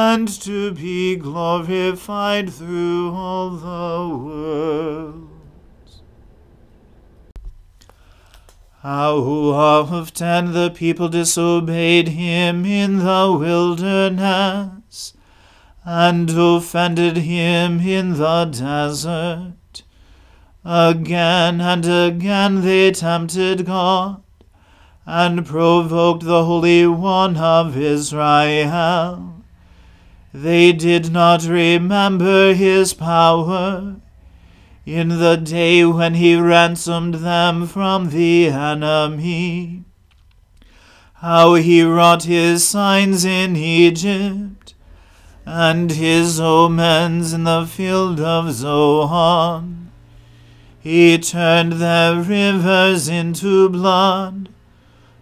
and to be glorified through all the worlds. How often the people disobeyed him in the wilderness, and offended him in the desert. Again and again they tempted God, and provoked the Holy One of Israel. They did not remember his power in the day when he ransomed them from the enemy. How he wrought his signs in Egypt, and his omens in the field of Zoan he turned their rivers into blood,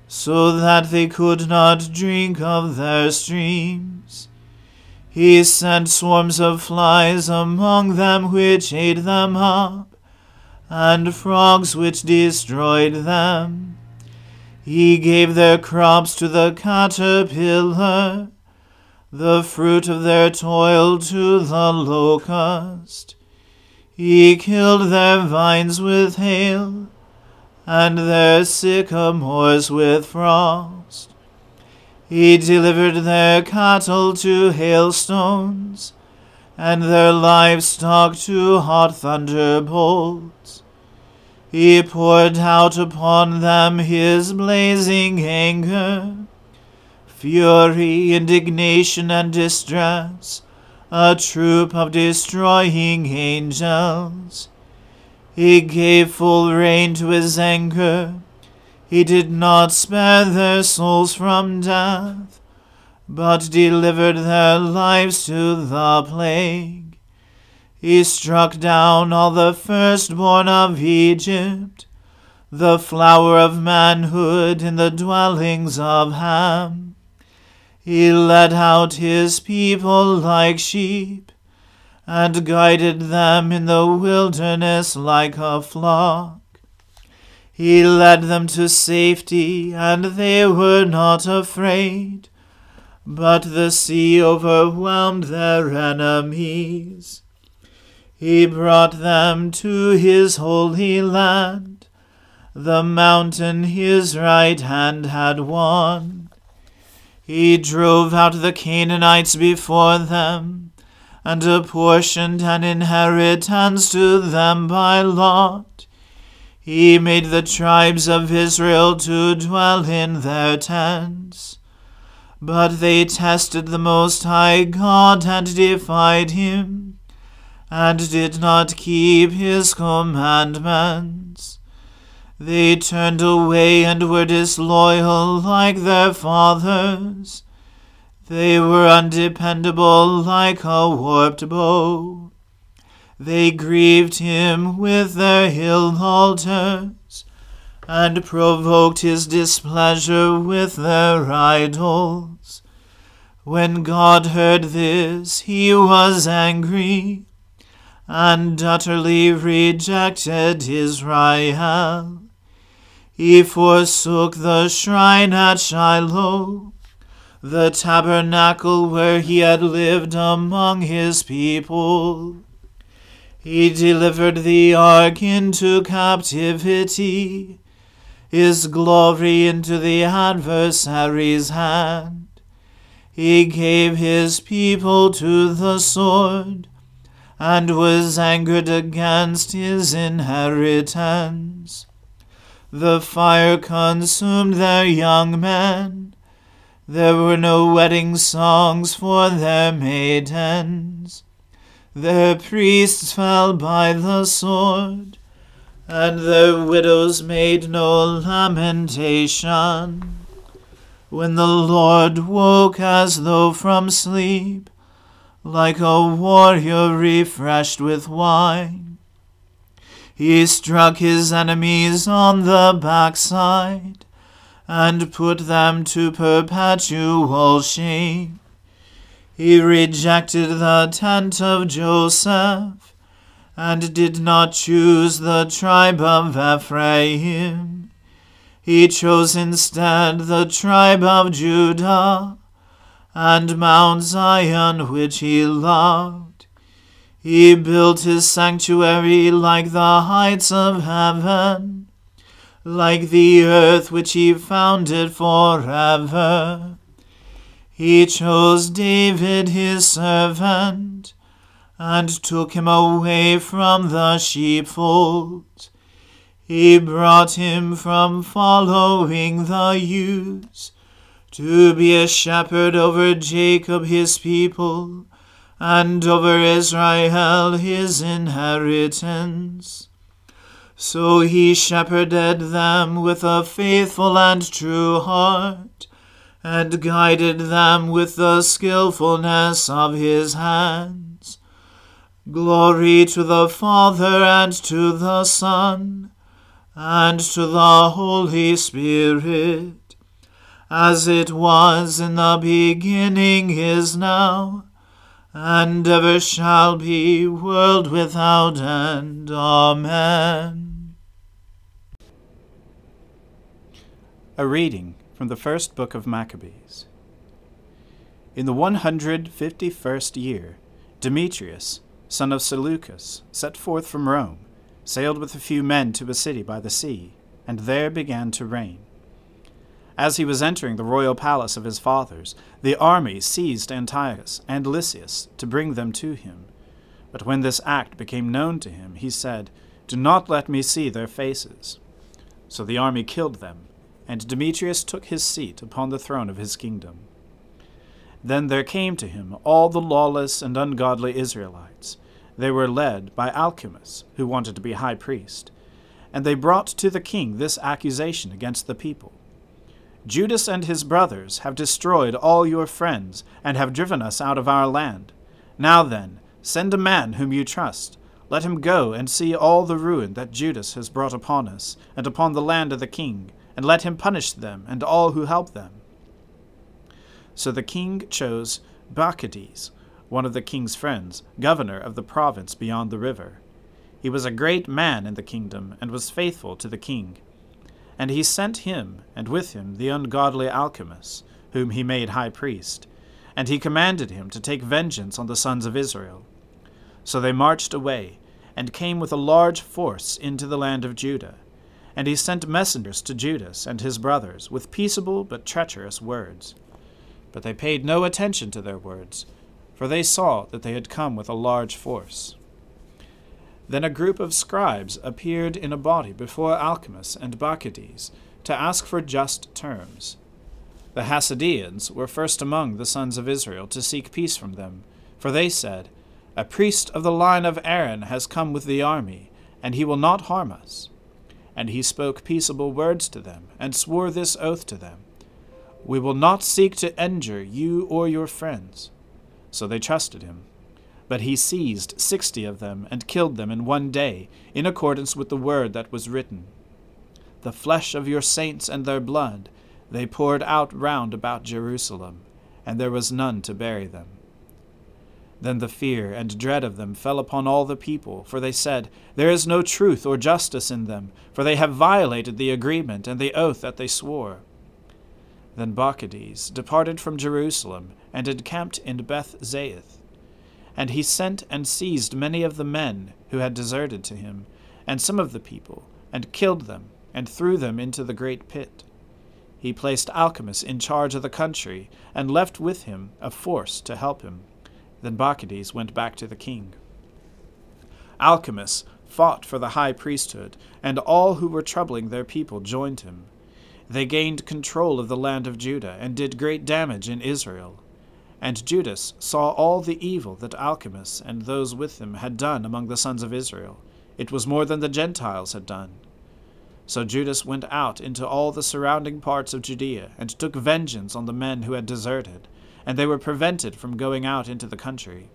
so that they could not drink of their streams. He sent swarms of flies among them which ate them up, and frogs which destroyed them. He gave their crops to the caterpillar, the fruit of their toil to the locust. He killed their vines with hail, and their sycamores with frost. He delivered their cattle to hailstones, and their livestock to hot thunderbolts. He poured out upon them his blazing anger, fury, indignation, and distress, a troop of destroying angels. He gave full rein to his anger. He did not spare their souls from death, but delivered their lives to the plague. He struck down all the firstborn of Egypt, the flower of manhood in the dwellings of Ham. He led out his people like sheep, and guided them in the wilderness like a flock. He led them to safety, and they were not afraid. But the sea overwhelmed their enemies. He brought them to his holy land, the mountain his right hand had won. He drove out the Canaanites before them, and apportioned an inheritance to them by lot. He made the tribes of Israel to dwell in their tents. But they tested the Most High God and defied him and did not keep his commandments. They turned away and were disloyal like their fathers. They were undependable like a warped bow. They grieved him with their hill altars, and provoked his displeasure with their idols. When God heard this, he was angry and utterly rejected Israel. He forsook the shrine at Shiloh, the tabernacle where he had lived among his people. He delivered the ark into captivity, his glory into the adversary's hand. He gave his people to the sword and was angered against his inheritance. The fire consumed their young men. There were no wedding songs for their maidens. Their priests fell by the sword, and their widows made no lamentation. When the Lord woke as though from sleep, like a warrior refreshed with wine. He struck his enemies on the backside and put them to perpetual shame. He rejected the tent of Joseph and did not choose the tribe of Ephraim. He chose instead the tribe of Judah and Mount Zion which he loved. He built his sanctuary like the heights of heaven, like the earth which he founded forever. He chose David his servant, and took him away from the sheepfold. He brought him from following the ewes to be a shepherd over Jacob his people, and over Israel his inheritance. So he shepherded them with a faithful and true heart, and guided them with the skilfulness of his hands. Glory to the Father and to the Son, and to the Holy Spirit as it was in the beginning is now, and ever shall be, world without end. Amen. A reading from the first book of Maccabees. In the one hundred fifty first year, Demetrius, son of Seleucus, set forth from Rome, sailed with a few men to a city by the sea, and there began to reign. As he was entering the royal palace of his fathers, the army seized Antiochus and Lysias to bring them to him. But when this act became known to him, he said, Do not let me see their faces. So the army killed them, and Demetrius took his seat upon the throne of his kingdom. Then there came to him all the lawless and ungodly Israelites. They were led by Alcimus, who wanted to be high priest. And they brought to the king this accusation against the people Judas and his brothers have destroyed all your friends, and have driven us out of our land. Now then, send a man whom you trust let him go and see all the ruin that Judas has brought upon us, and upon the land of the king, and let him punish them and all who help them. So the king chose Bacchides, one of the king's friends, governor of the province beyond the river. He was a great man in the kingdom, and was faithful to the king. And he sent him, and with him the ungodly Alcimus, whom he made high priest. And he commanded him to take vengeance on the sons of Israel so they marched away, and came with a large force into the land of Judah. And he sent messengers to Judas and his brothers with peaceable but treacherous words. But they paid no attention to their words, for they saw that they had come with a large force. Then a group of scribes appeared in a body before Alcimus and Bacchides to ask for just terms. The Hasideans were first among the sons of Israel to seek peace from them, for they said, a priest of the line of Aaron has come with the army, and he will not harm us. And he spoke peaceable words to them, and swore this oath to them We will not seek to injure you or your friends. So they trusted him. But he seized sixty of them, and killed them in one day, in accordance with the word that was written. The flesh of your saints and their blood they poured out round about Jerusalem, and there was none to bury them. Then the fear and dread of them fell upon all the people, for they said, There is no truth or justice in them, for they have violated the agreement and the oath that they swore. Then Bacchides departed from Jerusalem, and encamped in Beth. And he sent and seized many of the men who had deserted to him, and some of the people, and killed them, and threw them into the great pit. He placed Alcimus in charge of the country, and left with him a force to help him. Then Bacchides went back to the king. Alcimus fought for the high priesthood, and all who were troubling their people joined him. They gained control of the land of Judah, and did great damage in Israel. And Judas saw all the evil that Alcimus and those with him had done among the sons of Israel. It was more than the Gentiles had done. So Judas went out into all the surrounding parts of Judea, and took vengeance on the men who had deserted and they were prevented from going out into the country.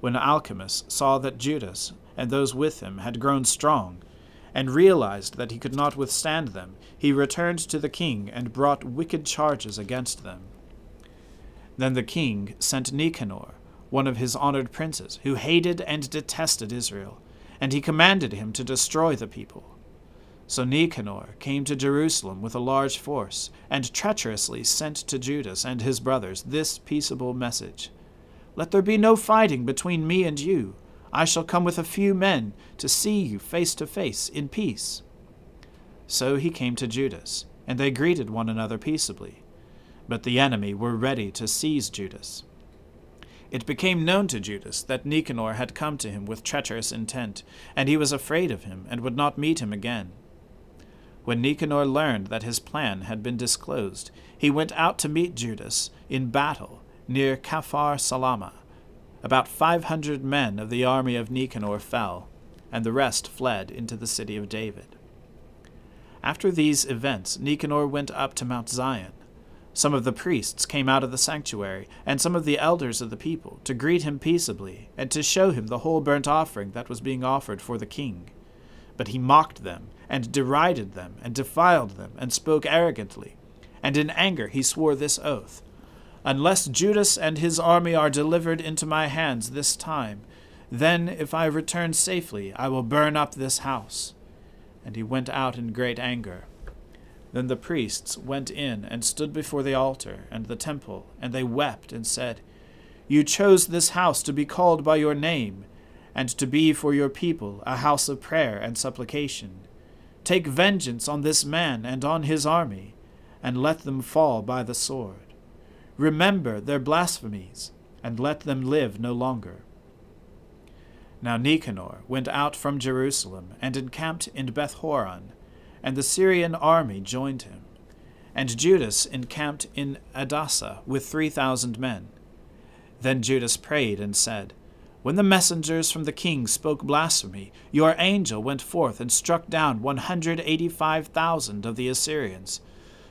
When Alcimus saw that Judas and those with him had grown strong, and realized that he could not withstand them, he returned to the king and brought wicked charges against them. Then the king sent Nicanor, one of his honored princes, who hated and detested Israel, and he commanded him to destroy the people. So Nicanor came to Jerusalem with a large force, and treacherously sent to Judas and his brothers this peaceable message Let there be no fighting between me and you. I shall come with a few men to see you face to face in peace. So he came to Judas, and they greeted one another peaceably. But the enemy were ready to seize Judas. It became known to Judas that Nicanor had come to him with treacherous intent, and he was afraid of him, and would not meet him again. When Nicanor learned that his plan had been disclosed, he went out to meet Judas in battle near Caphar Salama. About five hundred men of the army of Nicanor fell, and the rest fled into the city of David. After these events, Nicanor went up to Mount Zion. Some of the priests came out of the sanctuary, and some of the elders of the people, to greet him peaceably, and to show him the whole burnt offering that was being offered for the king. But he mocked them and derided them, and defiled them, and spoke arrogantly. And in anger he swore this oath Unless Judas and his army are delivered into my hands this time, then, if I return safely, I will burn up this house. And he went out in great anger. Then the priests went in and stood before the altar and the temple, and they wept and said, You chose this house to be called by your name, and to be for your people a house of prayer and supplication. Take vengeance on this man and on his army, and let them fall by the sword. Remember their blasphemies, and let them live no longer. Now Nicanor went out from Jerusalem and encamped in Bethhoron, and the Syrian army joined him. And Judas encamped in Adasa with three thousand men. Then Judas prayed and said, When the messengers from the king spoke blasphemy, your angel went forth and struck down one hundred eighty five thousand of the Assyrians.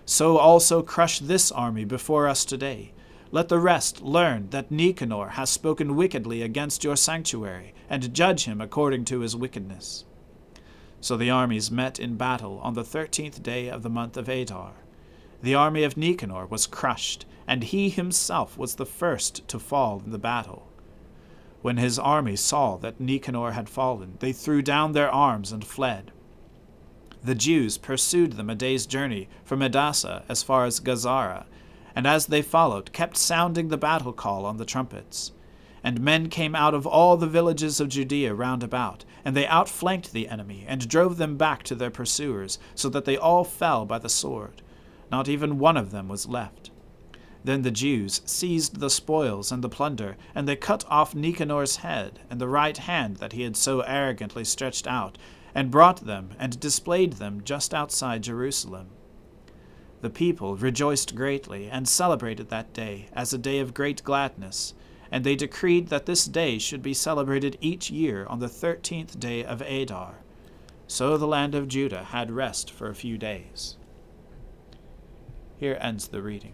So also crush this army before us today. Let the rest learn that Nicanor has spoken wickedly against your sanctuary, and judge him according to his wickedness. So the armies met in battle on the thirteenth day of the month of Adar. The army of Nicanor was crushed, and he himself was the first to fall in the battle. When his army saw that Nicanor had fallen, they threw down their arms and fled. The Jews pursued them a day's journey from Adasa as far as Gazara, and as they followed, kept sounding the battle call on the trumpets. And men came out of all the villages of Judea round about, and they outflanked the enemy, and drove them back to their pursuers, so that they all fell by the sword. Not even one of them was left. Then the Jews seized the spoils and the plunder, and they cut off Nicanor's head and the right hand that he had so arrogantly stretched out, and brought them and displayed them just outside Jerusalem. The people rejoiced greatly, and celebrated that day as a day of great gladness and they decreed that this day should be celebrated each year on the thirteenth day of Adar. So the land of Judah had rest for a few days. Here ends the reading.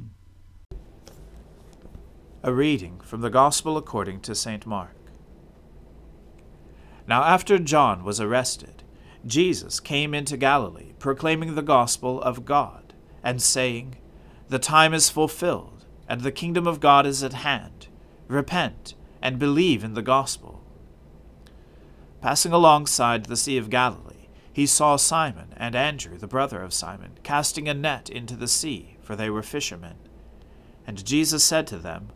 A reading from the Gospel according to St. Mark. Now, after John was arrested, Jesus came into Galilee, proclaiming the gospel of God, and saying, The time is fulfilled, and the kingdom of God is at hand. Repent, and believe in the gospel. Passing alongside the Sea of Galilee, he saw Simon and Andrew, the brother of Simon, casting a net into the sea, for they were fishermen. And Jesus said to them,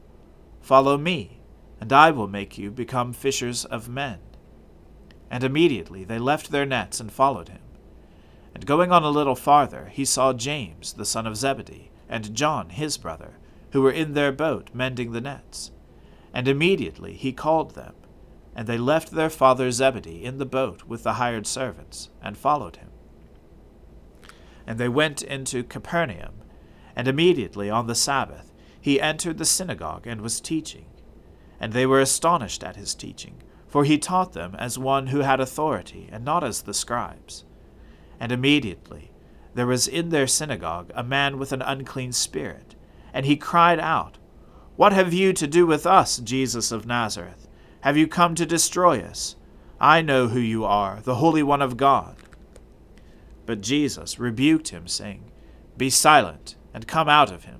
Follow me, and I will make you become fishers of men. And immediately they left their nets and followed him. And going on a little farther, he saw James, the son of Zebedee, and John, his brother, who were in their boat mending the nets. And immediately he called them. And they left their father Zebedee in the boat with the hired servants, and followed him. And they went into Capernaum. And immediately on the Sabbath he entered the synagogue and was teaching. And they were astonished at his teaching for he taught them as one who had authority, and not as the scribes. And immediately there was in their synagogue a man with an unclean spirit, and he cried out, What have you to do with us, Jesus of Nazareth? Have you come to destroy us? I know who you are, the Holy One of God. But Jesus rebuked him, saying, Be silent, and come out of him.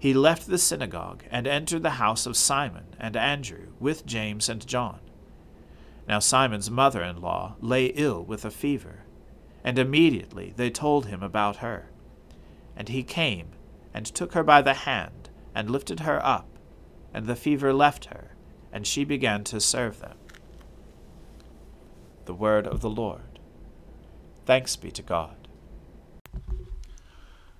he left the synagogue and entered the house of Simon and Andrew with James and John. Now Simon's mother in law lay ill with a fever, and immediately they told him about her. And he came and took her by the hand and lifted her up, and the fever left her, and she began to serve them the word of the Lord. Thanks be to God.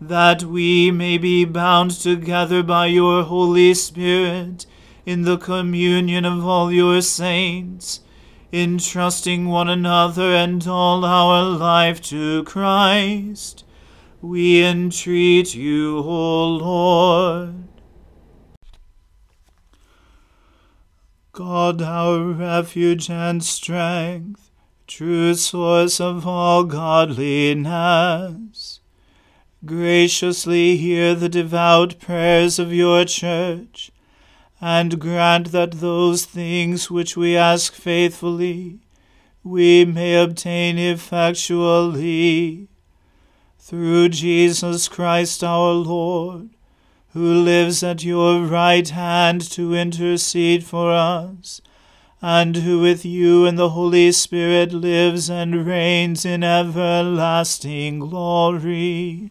that we may be bound together by your Holy Spirit in the communion of all your saints, entrusting one another and all our life to Christ. We entreat you, O Lord. God, our refuge and strength, true source of all godliness, graciously hear the devout prayers of your church, and grant that those things which we ask faithfully we may obtain effectually. Through Jesus Christ our Lord who lives at your right hand to intercede for us, and who with you and the Holy Spirit lives and reigns in everlasting glory.